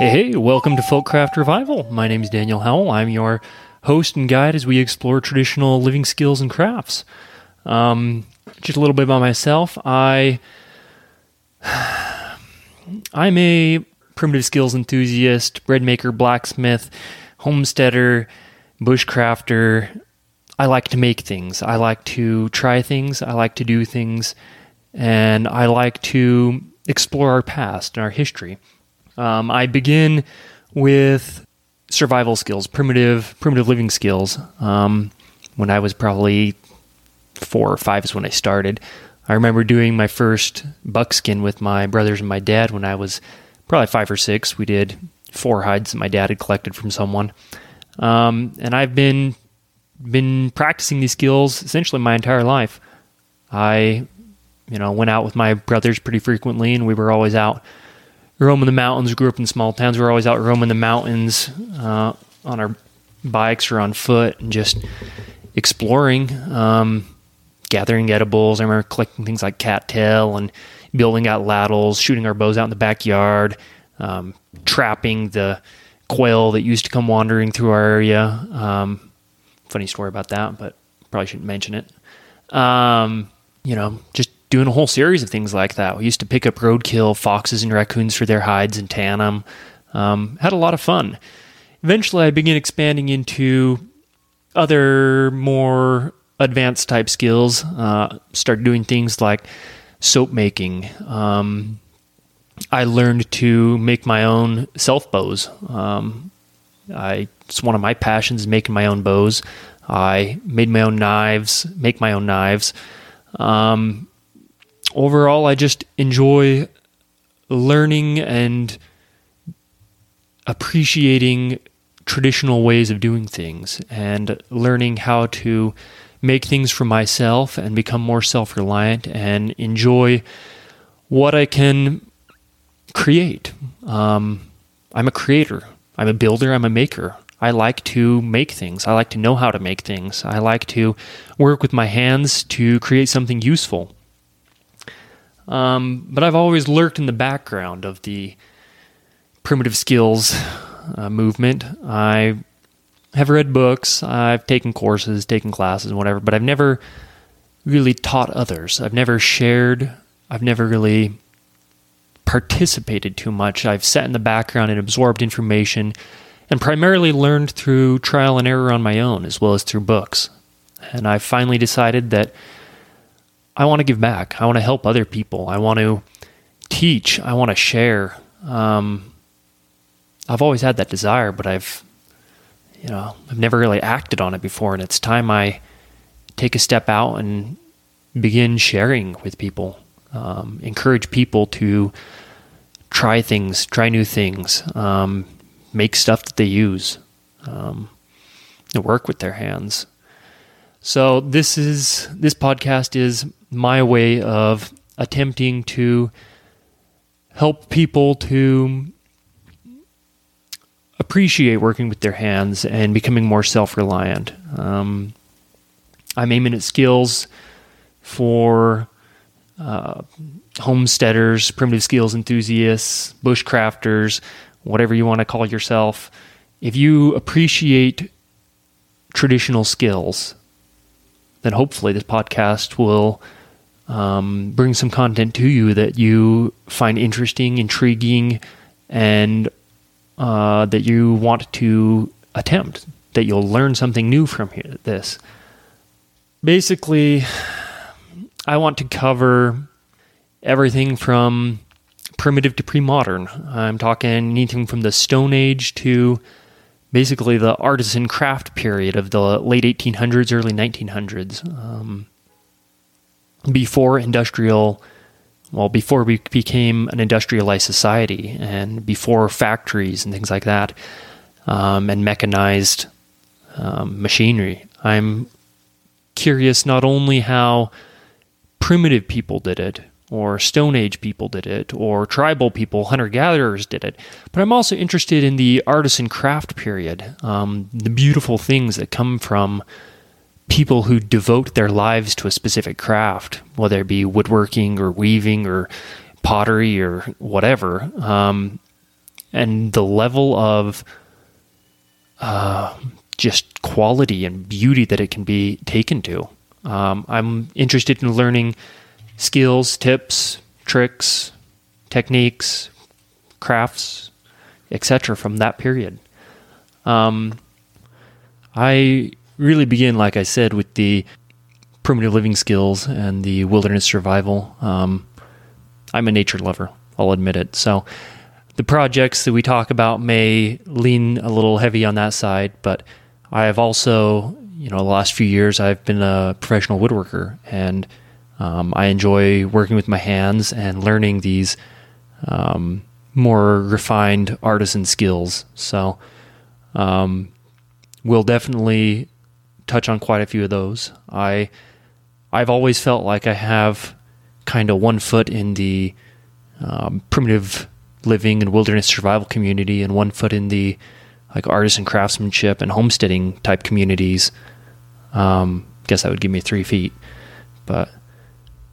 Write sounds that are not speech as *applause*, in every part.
Hey, hey, welcome to Folkcraft Revival. My name is Daniel Howell. I'm your host and guide as we explore traditional living skills and crafts. Um, just a little bit about myself. I *sighs* I'm a primitive skills enthusiast, bread maker, blacksmith, homesteader, bushcrafter. I like to make things. I like to try things. I like to do things. And I like to explore our past and our history. Um, I begin with survival skills, primitive primitive living skills. Um, when I was probably four or five is when I started. I remember doing my first buckskin with my brothers and my dad when I was probably five or six. We did four hides that my dad had collected from someone, um, and I've been been practicing these skills essentially my entire life. I, you know, went out with my brothers pretty frequently, and we were always out roaming the mountains. Grew up in small towns. We were always out roaming the mountains uh, on our bikes or on foot, and just exploring, um, gathering edibles. I remember collecting things like cattail and building atlatls, shooting our bows out in the backyard, um, trapping the quail that used to come wandering through our area. Um, funny story about that, but probably shouldn't mention it. Um, you know, just doing a whole series of things like that. We used to pick up roadkill, foxes and raccoons for their hides and tan them. Um, had a lot of fun. Eventually, I began expanding into other more advanced type skills. Uh, started doing things like soap making. Um, I learned to make my own self bows. Um, I it's one of my passions, making my own bows. I made my own knives, make my own knives. Um, overall, I just enjoy learning and appreciating traditional ways of doing things and learning how to make things for myself and become more self reliant and enjoy what I can create. Um, I'm a creator, I'm a builder, I'm a maker. I like to make things. I like to know how to make things. I like to work with my hands to create something useful. Um, but I've always lurked in the background of the primitive skills uh, movement. I have read books, I've taken courses, taken classes, and whatever, but I've never really taught others. I've never shared, I've never really participated too much. I've sat in the background and absorbed information and primarily learned through trial and error on my own as well as through books. And I finally decided that I want to give back. I want to help other people. I want to teach. I want to share. Um, I've always had that desire, but I've you know, I've never really acted on it before, and it's time I take a step out and begin sharing with people. Um, encourage people to try things, try new things, um, make stuff that they use, um, work with their hands. So this is this podcast is my way of attempting to help people to appreciate working with their hands and becoming more self reliant. Um, I'm aiming at skills for uh, homesteaders, primitive skills enthusiasts, bushcrafters, whatever you want to call yourself. If you appreciate traditional skills, then hopefully this podcast will um, bring some content to you that you find interesting, intriguing, and uh, that you want to attempt, that you'll learn something new from here, this. Basically, I want to cover everything from primitive to pre modern. I'm talking anything from the Stone Age to basically the artisan craft period of the late 1800s, early 1900s. Um, before industrial well, before we became an industrialized society and before factories and things like that, um, and mechanized um, machinery, I'm curious not only how primitive people did it, or Stone Age people did it, or tribal people, hunter gatherers did it, but I'm also interested in the artisan craft period, um, the beautiful things that come from people who devote their lives to a specific craft, whether it be woodworking or weaving or pottery or whatever, um, and the level of uh, just quality and beauty that it can be taken to. Um, I'm interested in learning skills, tips, tricks, techniques, crafts, etc. from that period. Um, I really begin, like I said, with the primitive living skills and the wilderness survival. Um, I'm a nature lover, I'll admit it. So the projects that we talk about may lean a little heavy on that side, but I have also, you know, the last few years I've been a professional woodworker and um, I enjoy working with my hands and learning these um, more refined artisan skills. So um, we'll definitely touch on quite a few of those. I I've always felt like I have kind of one foot in the um, primitive living and wilderness survival community, and one foot in the like artisan craftsmanship and homesteading type communities. Um, guess that would give me three feet, but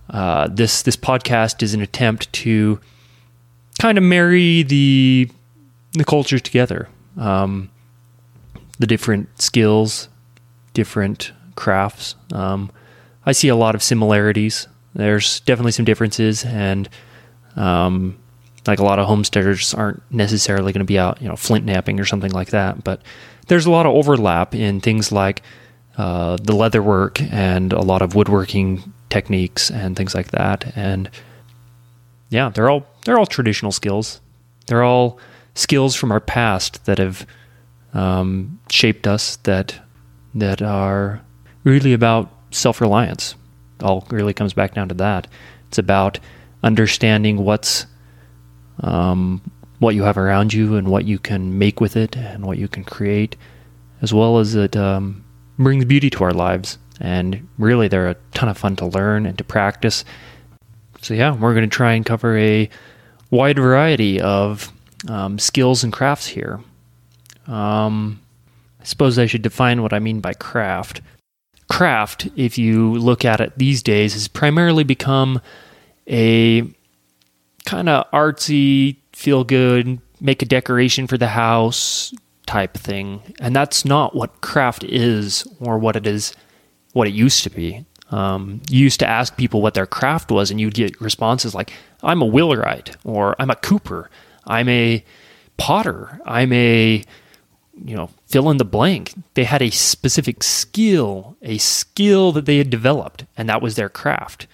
uh, this this podcast is an attempt to kind of marry the the cultures together, um, the different skills, different crafts. Um, I see a lot of similarities. There's definitely some differences, and um, like a lot of homesteaders aren't necessarily going to be out, you know, flint knapping or something like that. But there's a lot of overlap in things like uh, the leather work and a lot of woodworking techniques and things like that. And yeah, they're all they're all traditional skills. They're all skills from our past that have um, shaped us. That that are really about self reliance. All really comes back down to that. It's about understanding what's um, what you have around you and what you can make with it and what you can create, as well as it um, brings beauty to our lives. And really, they're a ton of fun to learn and to practice. So, yeah, we're going to try and cover a wide variety of um, skills and crafts here. Um, I suppose I should define what I mean by craft. Craft, if you look at it these days, has primarily become a kind of artsy, feel good, make a decoration for the house type thing. And that's not what craft is or what it is, what it used to be. Um, you used to ask people what their craft was, and you'd get responses like, I'm a wheelwright, or I'm a cooper, I'm a potter, I'm a, you know, fill in the blank. They had a specific skill, a skill that they had developed, and that was their craft.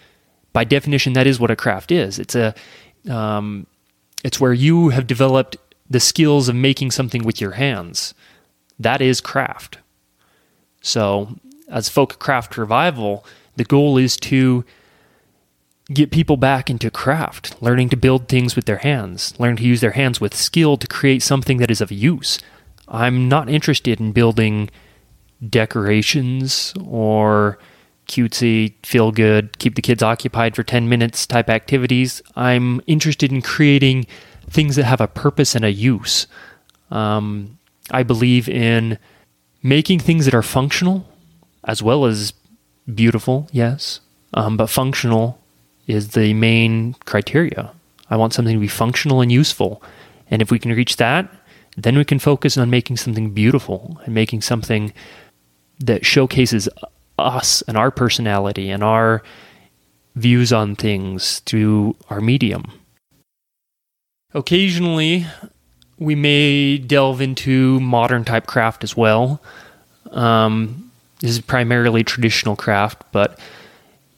By definition, that is what a craft is. It's a um, it's where you have developed the skills of making something with your hands. That is craft. So, as folk craft revival, the goal is to get people back into craft, learning to build things with their hands, learn to use their hands with skill to create something that is of use. I'm not interested in building decorations or cutesy, feel good, keep the kids occupied for 10 minutes type activities. I'm interested in creating things that have a purpose and a use. Um, I believe in making things that are functional as well as beautiful, yes, um, but functional is the main criteria. I want something to be functional and useful. And if we can reach that, then we can focus on making something beautiful and making something that showcases us and our personality and our views on things through our medium. Occasionally, we may delve into modern type craft as well. Um, this is primarily traditional craft, but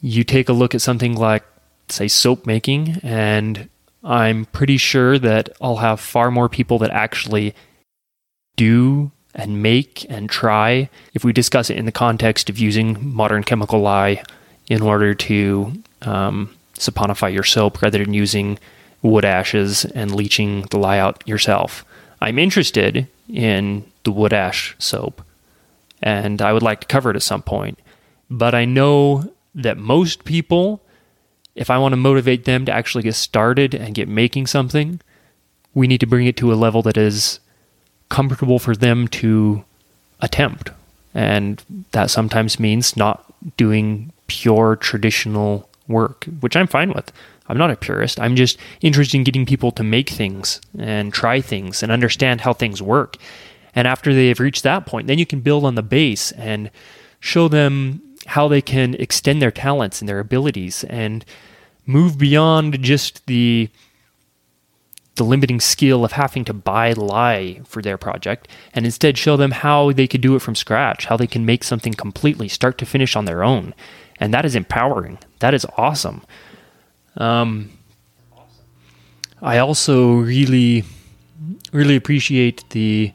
you take a look at something like, say, soap making, and I'm pretty sure that I'll have far more people that actually do and make and try if we discuss it in the context of using modern chemical lye in order to um, saponify your soap rather than using wood ashes and leaching the lye out yourself. I'm interested in the wood ash soap and I would like to cover it at some point. But I know that most people, if I want to motivate them to actually get started and get making something, we need to bring it to a level that is comfortable for them to attempt And that sometimes means not doing pure traditional work, which I'm fine with. I'm not a purist. I'm just interested in getting people to make things and try things and understand how things work. And after they've reached that point, then you can build on the base and show them how they can extend their talents and their abilities and move beyond just the the limiting skill of having to buy lye for their project and instead show them how they could do it from scratch, how they can make something completely start to finish on their own. And that is empowering. That is awesome. Um, I also really, really appreciate the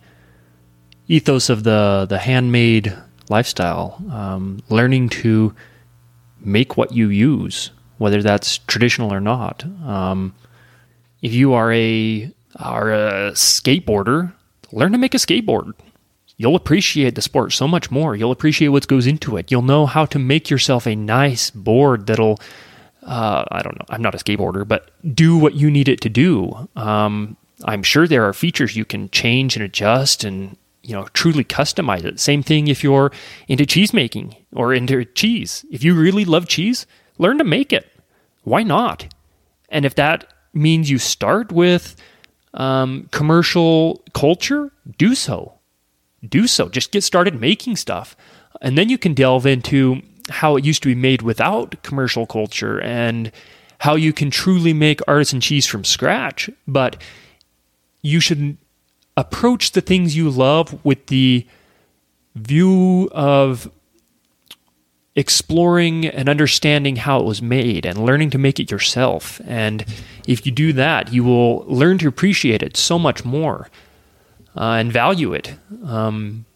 ethos of the the handmade lifestyle. Um, learning to make what you use, whether that's traditional or not. Um, if you are a are a skateboarder, learn to make a skateboard. You'll appreciate the sport so much more. You'll appreciate what goes into it. You'll know how to make yourself a nice board that'll uh, I don't know. I'm not a skateboarder, but do what you need it to do. Um, I'm sure there are features you can change and adjust and you know truly customize it. Same thing if you're into cheese making or into cheese. If you really love cheese, learn to make it. Why not? And if that means you start with um, commercial culture, do so. Do so. Just get started making stuff. And then you can delve into how it used to be made without commercial culture and how you can truly make artisan cheese from scratch. But you should approach the things you love with the view of exploring and understanding how it was made and learning to make it yourself. And if you do that, you will learn to appreciate it so much more uh, and value it. Um,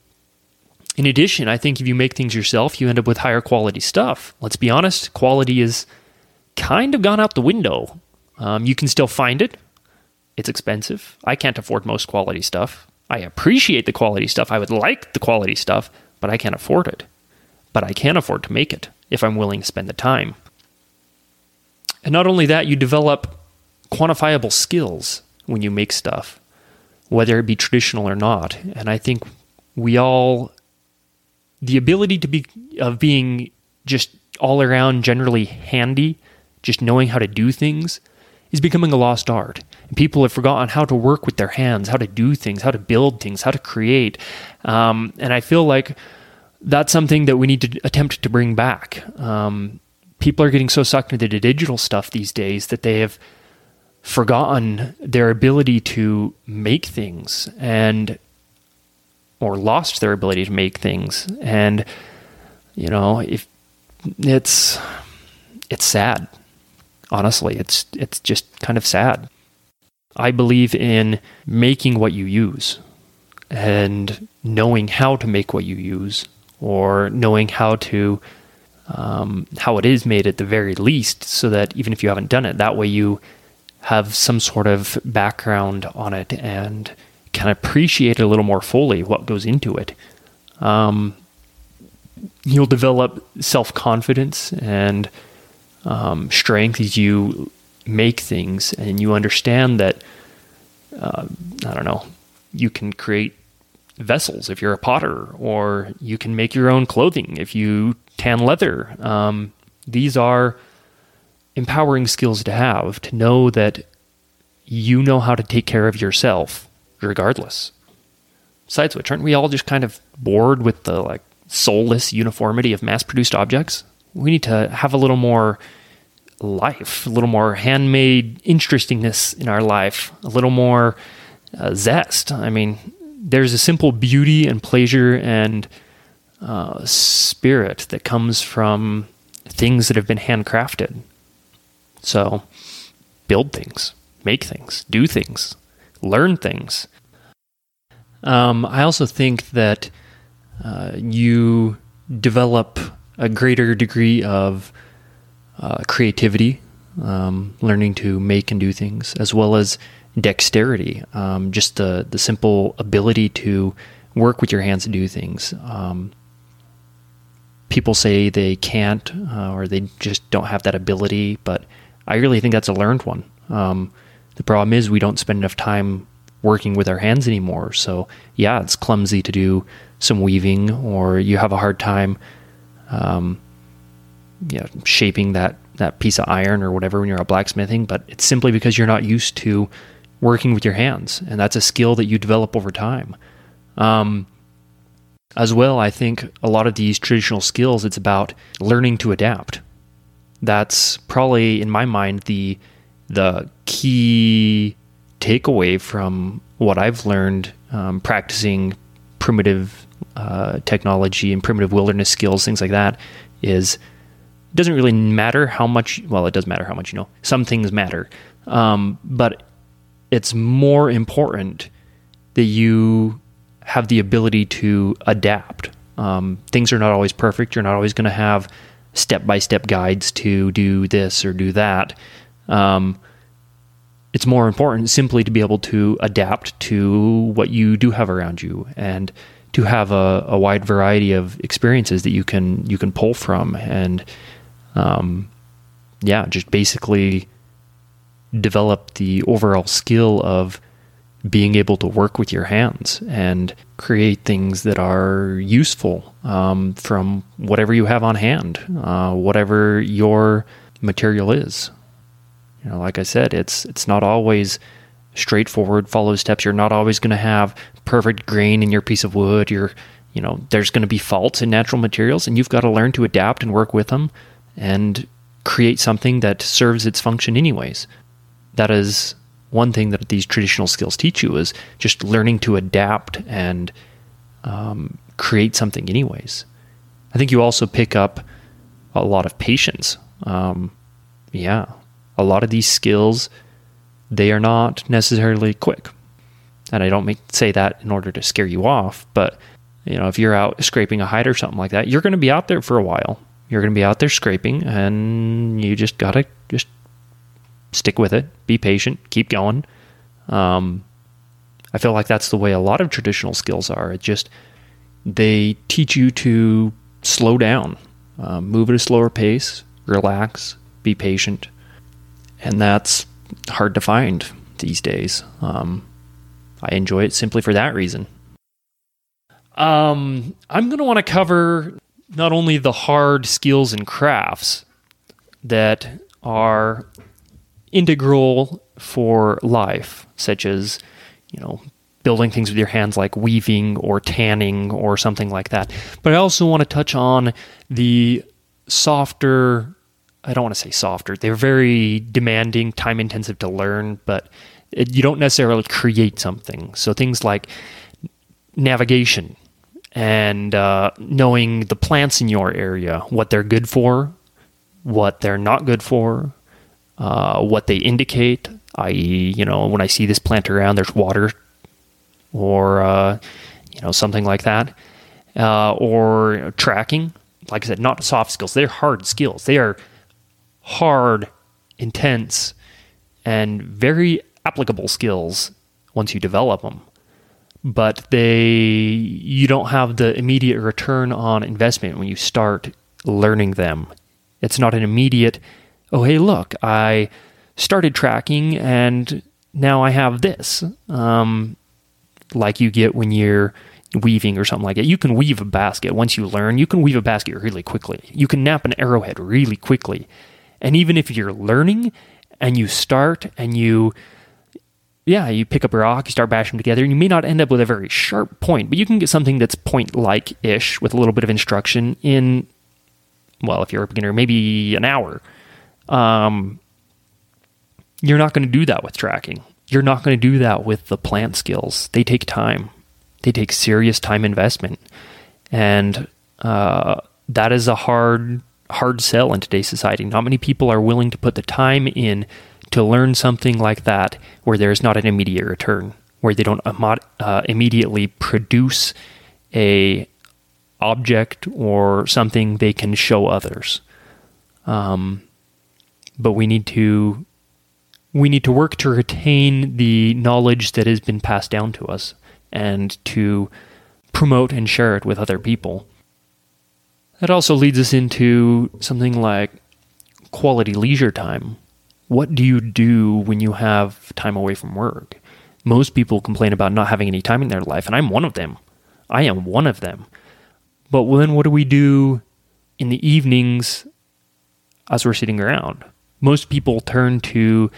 in addition, I think if you make things yourself, you end up with higher quality stuff. Let's be honest, quality is kind of gone out the window. Um, you can still find it. It's expensive. I can't afford most quality stuff. I appreciate the quality stuff. I would like the quality stuff, but I can't afford it but I can afford to make it if I'm willing to spend the time. And not only that, you develop quantifiable skills when you make stuff, whether it be traditional or not. And I think we all, the ability to be, of being just all around generally handy, just knowing how to do things, is becoming a lost art. And people have forgotten how to work with their hands, how to do things, how to build things, how to create. Um, and I feel like that's something that we need to attempt to bring back. Um, people are getting so sucked into the digital stuff these days that they have forgotten their ability to make things and or lost their ability to make things and you know if it's it's sad honestly it's it's just kind of sad i believe in making what you use and knowing how to make what you use or knowing how to um, how it is made at the very least, so that even if you haven't done it, that way you have some sort of background on it and can appreciate a little more fully what goes into it. Um, you'll develop self confidence and um, strength as you make things, and you understand that. Uh, I don't know. You can create vessels if you're a potter, or you can make your own clothing if you tan leather. Um, these are empowering skills to have to know that you know how to take care of yourself regardless. Besides which, aren't we all just kind of bored with the like soulless uniformity of mass produced objects? We need to have a little more life, a little more handmade interestingness in our life, a little more uh, zest. I mean, there's a simple beauty and pleasure and uh, spirit that comes from things that have been handcrafted. So, build things, make things, do things, learn things. Um, I also think that uh, you develop a greater degree of uh, creativity, um, learning to make and do things, as well as dexterity, um, just the the simple ability to work with your hands to do things. Um, people say they can't uh, or they just don't have that ability, but I really think that's a learned one. Um, the problem is we don't spend enough time working with our hands anymore. So yeah, it's clumsy to do some weaving or you have a hard time um, yeah, shaping that, that piece of iron or whatever when you're out blacksmithing, but it's simply because you're not used to working with your hands. And that's a skill that you develop over time. Um, as well, I think a lot of these traditional skills, it's about learning to adapt. That's probably, in my mind, the the key takeaway from what I've learned um, practicing primitive uh, technology and primitive wilderness skills, things like that, is it doesn't really matter how much. Well, it does matter how much you know. Some things matter, um, but it's more important that you have the ability to adapt. Um, things are not always perfect. You're not always going to have step by step guides to do this or do that. Um, it's more important simply to be able to adapt to what you do have around you and to have a, a wide variety of experiences that you can you can pull from and um, yeah just basically develop the overall skill of being able to work with your hands and create things that are useful um, from whatever you have on hand, uh, whatever your material is. You know, like I said, it's it's not always straightforward. Follow steps. You're not always going to have perfect grain in your piece of wood. You're, you know, there's going to be faults in natural materials, and you've got to learn to adapt and work with them, and create something that serves its function anyways. That is one thing that these traditional skills teach you is just learning to adapt and um, create something, anyways. I think you also pick up a lot of patience. Um, yeah, a lot of these skills they are not necessarily quick, and I don't make, say that in order to scare you off. But you know, if you're out scraping a hide or something like that, you're going to be out there for a while. You're going to be out there scraping, and you just gotta just stick with it, be patient, keep going. Um, I feel like that's the way a lot of traditional skills are. It just they teach you to slow down, uh, move at a slower pace, relax, be patient, and that's hard to find these days. Um, I enjoy it simply for that reason. Um, I'm going to want to cover not only the hard skills and crafts that are integral for life, such as, you know, building things with your hands like weaving or tanning or something like that. But I also want to touch on the softer, I don't want to say softer, they're very demanding, time intensive to learn, but it, you don't necessarily create something. So things like navigation and uh, knowing the plants in your area, what they're good for, what they're not good for, uh, what they indicate, i.e., you know, when I see this plant around, there's water, or uh, you know, something like that, uh, or you know, tracking. Like I said, not soft skills; they're hard skills. They are hard, intense, and very applicable skills once you develop them. But they, you don't have the immediate return on investment when you start learning them. It's not an immediate oh, hey, look, I started tracking and now I have this. Um, like you get when you're weaving or something like that. You can weave a basket once you learn. You can weave a basket really quickly. You can knap an arrowhead really quickly. And even if you're learning and you start and you, yeah, you pick up a rock, you start bashing them together, and you may not end up with a very sharp point, but you can get something that's point like ish with a little bit of instruction in, well, if you're a beginner, maybe an hour. Um, you're not going to do that with tracking. You're not going to do that with the plant skills. They take time. They take serious time investment, and uh, that is a hard hard sell in today's society. Not many people are willing to put the time in to learn something like that where there is not an immediate return, where they don't uh, immediately produce a object or something they can show others. Um, but we need to we need to work to retain the knowledge that has been passed down to us and to promote and share it with other people. That also leads us into something like quality leisure time. What do you do when you have time away from work? Most people complain about not having any time in their life, and I'm one of them. I am one of them. But then what do we do in the evenings as we're sitting around? Most people turn to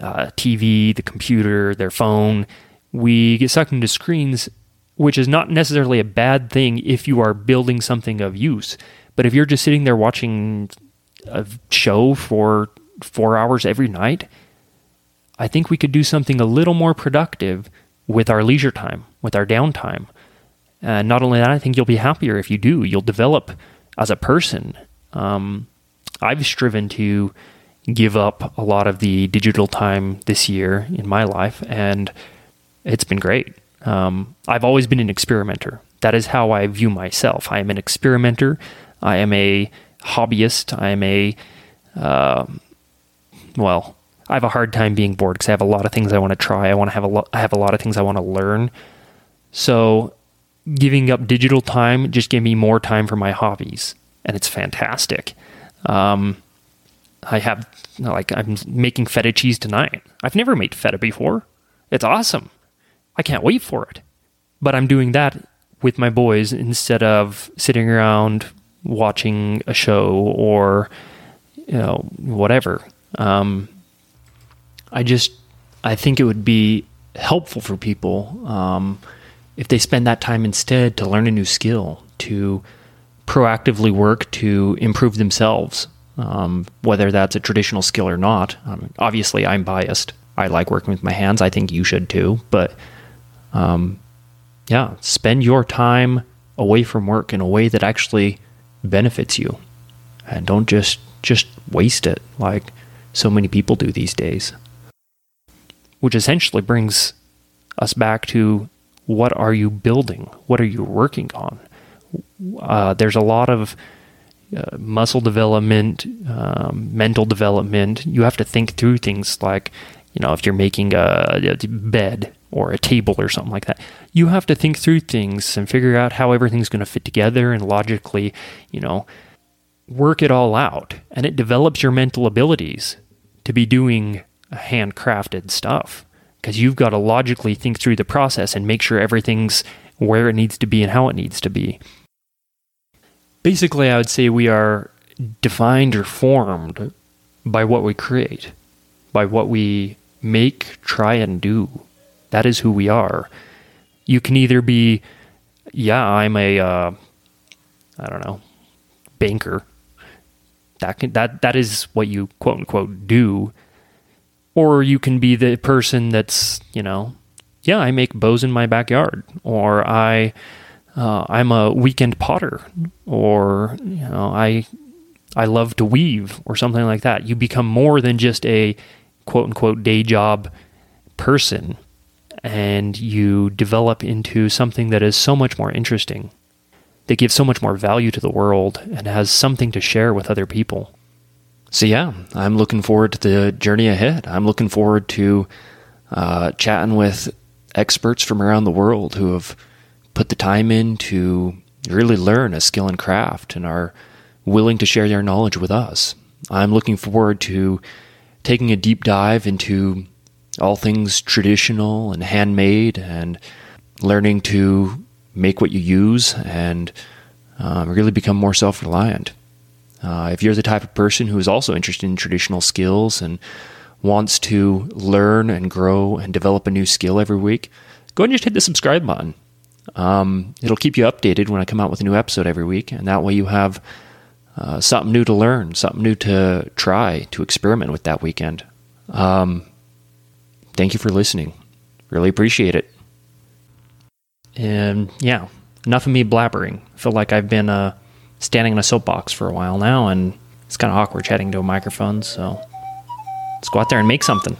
uh, TV, the computer, their phone. We get sucked into screens, which is not necessarily a bad thing if you are building something of use. But if you're just sitting there watching a show for four hours every night, I think we could do something a little more productive with our leisure time, with our downtime. And not only that, I think you'll be happier if you do. You'll develop as a person. Um, I've striven to give up a lot of the digital time this year in my life, and it's been great. Um, I've always been an experimenter. That is how I view myself. I am an experimenter. I am a hobbyist. I am a, uh, well, I have a hard time being bored because I have a lot of things I want to try. I want to have a lot. I have a lot of things I want to learn. So, giving up digital time just gave me more time for my hobbies, and it's fantastic. Um, I have like I'm making feta cheese tonight. I've never made feta before. It's awesome. I can't wait for it. But I'm doing that with my boys instead of sitting around watching a show or you know whatever. Um, I just I think it would be helpful for people um, if they spend that time instead to learn a new skill, to proactively work to improve themselves, um, whether that's a traditional skill or not. Um, obviously, I'm biased. I like working with my hands. I think you should too. But um, yeah, spend your time away from work in a way that actually benefits you, and don't just just waste it like so many people do these days which essentially brings us back to what are you building? What are you working on? Uh, there's a lot of uh, muscle development, um, mental development. You have to think through things like, you know, if you're making a, a, bed or a table or something like that, you have to think through things and figure out how everything's going to fit together and logically, you know, work it all out. And it develops your mental abilities to be doing handcrafted stuff because you've got to logically think through the process and make sure everything's where it needs to be and how it needs to be. Basically, I would say we are defined or formed by what we create, by what we make, try, and do. That is who we are. You can either be, yeah, I'm a, uh, I don't know, banker. That can, that that is what you quote unquote do. Or you can be the person that's, you know, yeah, I make bows in my backyard, or I, uh, I'm a weekend potter, or you know, I, I love to weave, or something like that. You become more than just a quote unquote day job person, and you develop into something that is so much more interesting, that gives so much more value to the world, and has something to share with other people. So yeah, I'm looking forward to the journey ahead. I'm looking forward to uh, chatting with experts from around the world who have put the time in to really learn a skill and craft and are willing to share their knowledge with us. I'm looking forward to taking a deep dive into all things traditional and handmade and learning to make what you use and um, really become more self reliant. Uh, if you're the type of person who is also interested in traditional skills and wants to learn and grow and develop a new skill every week, go and just hit the subscribe button. Um, it'll keep you updated when I come out with a new episode every week, and that way you have uh, something new to learn, something new to try, to experiment with that weekend. Um, thank you for listening. Really appreciate it. And yeah, enough of me blabbering. I feel like I've been uh, standing in a soapbox for a while now, and it's kind of awkward chatting to a microphone. So let's go out there and make something.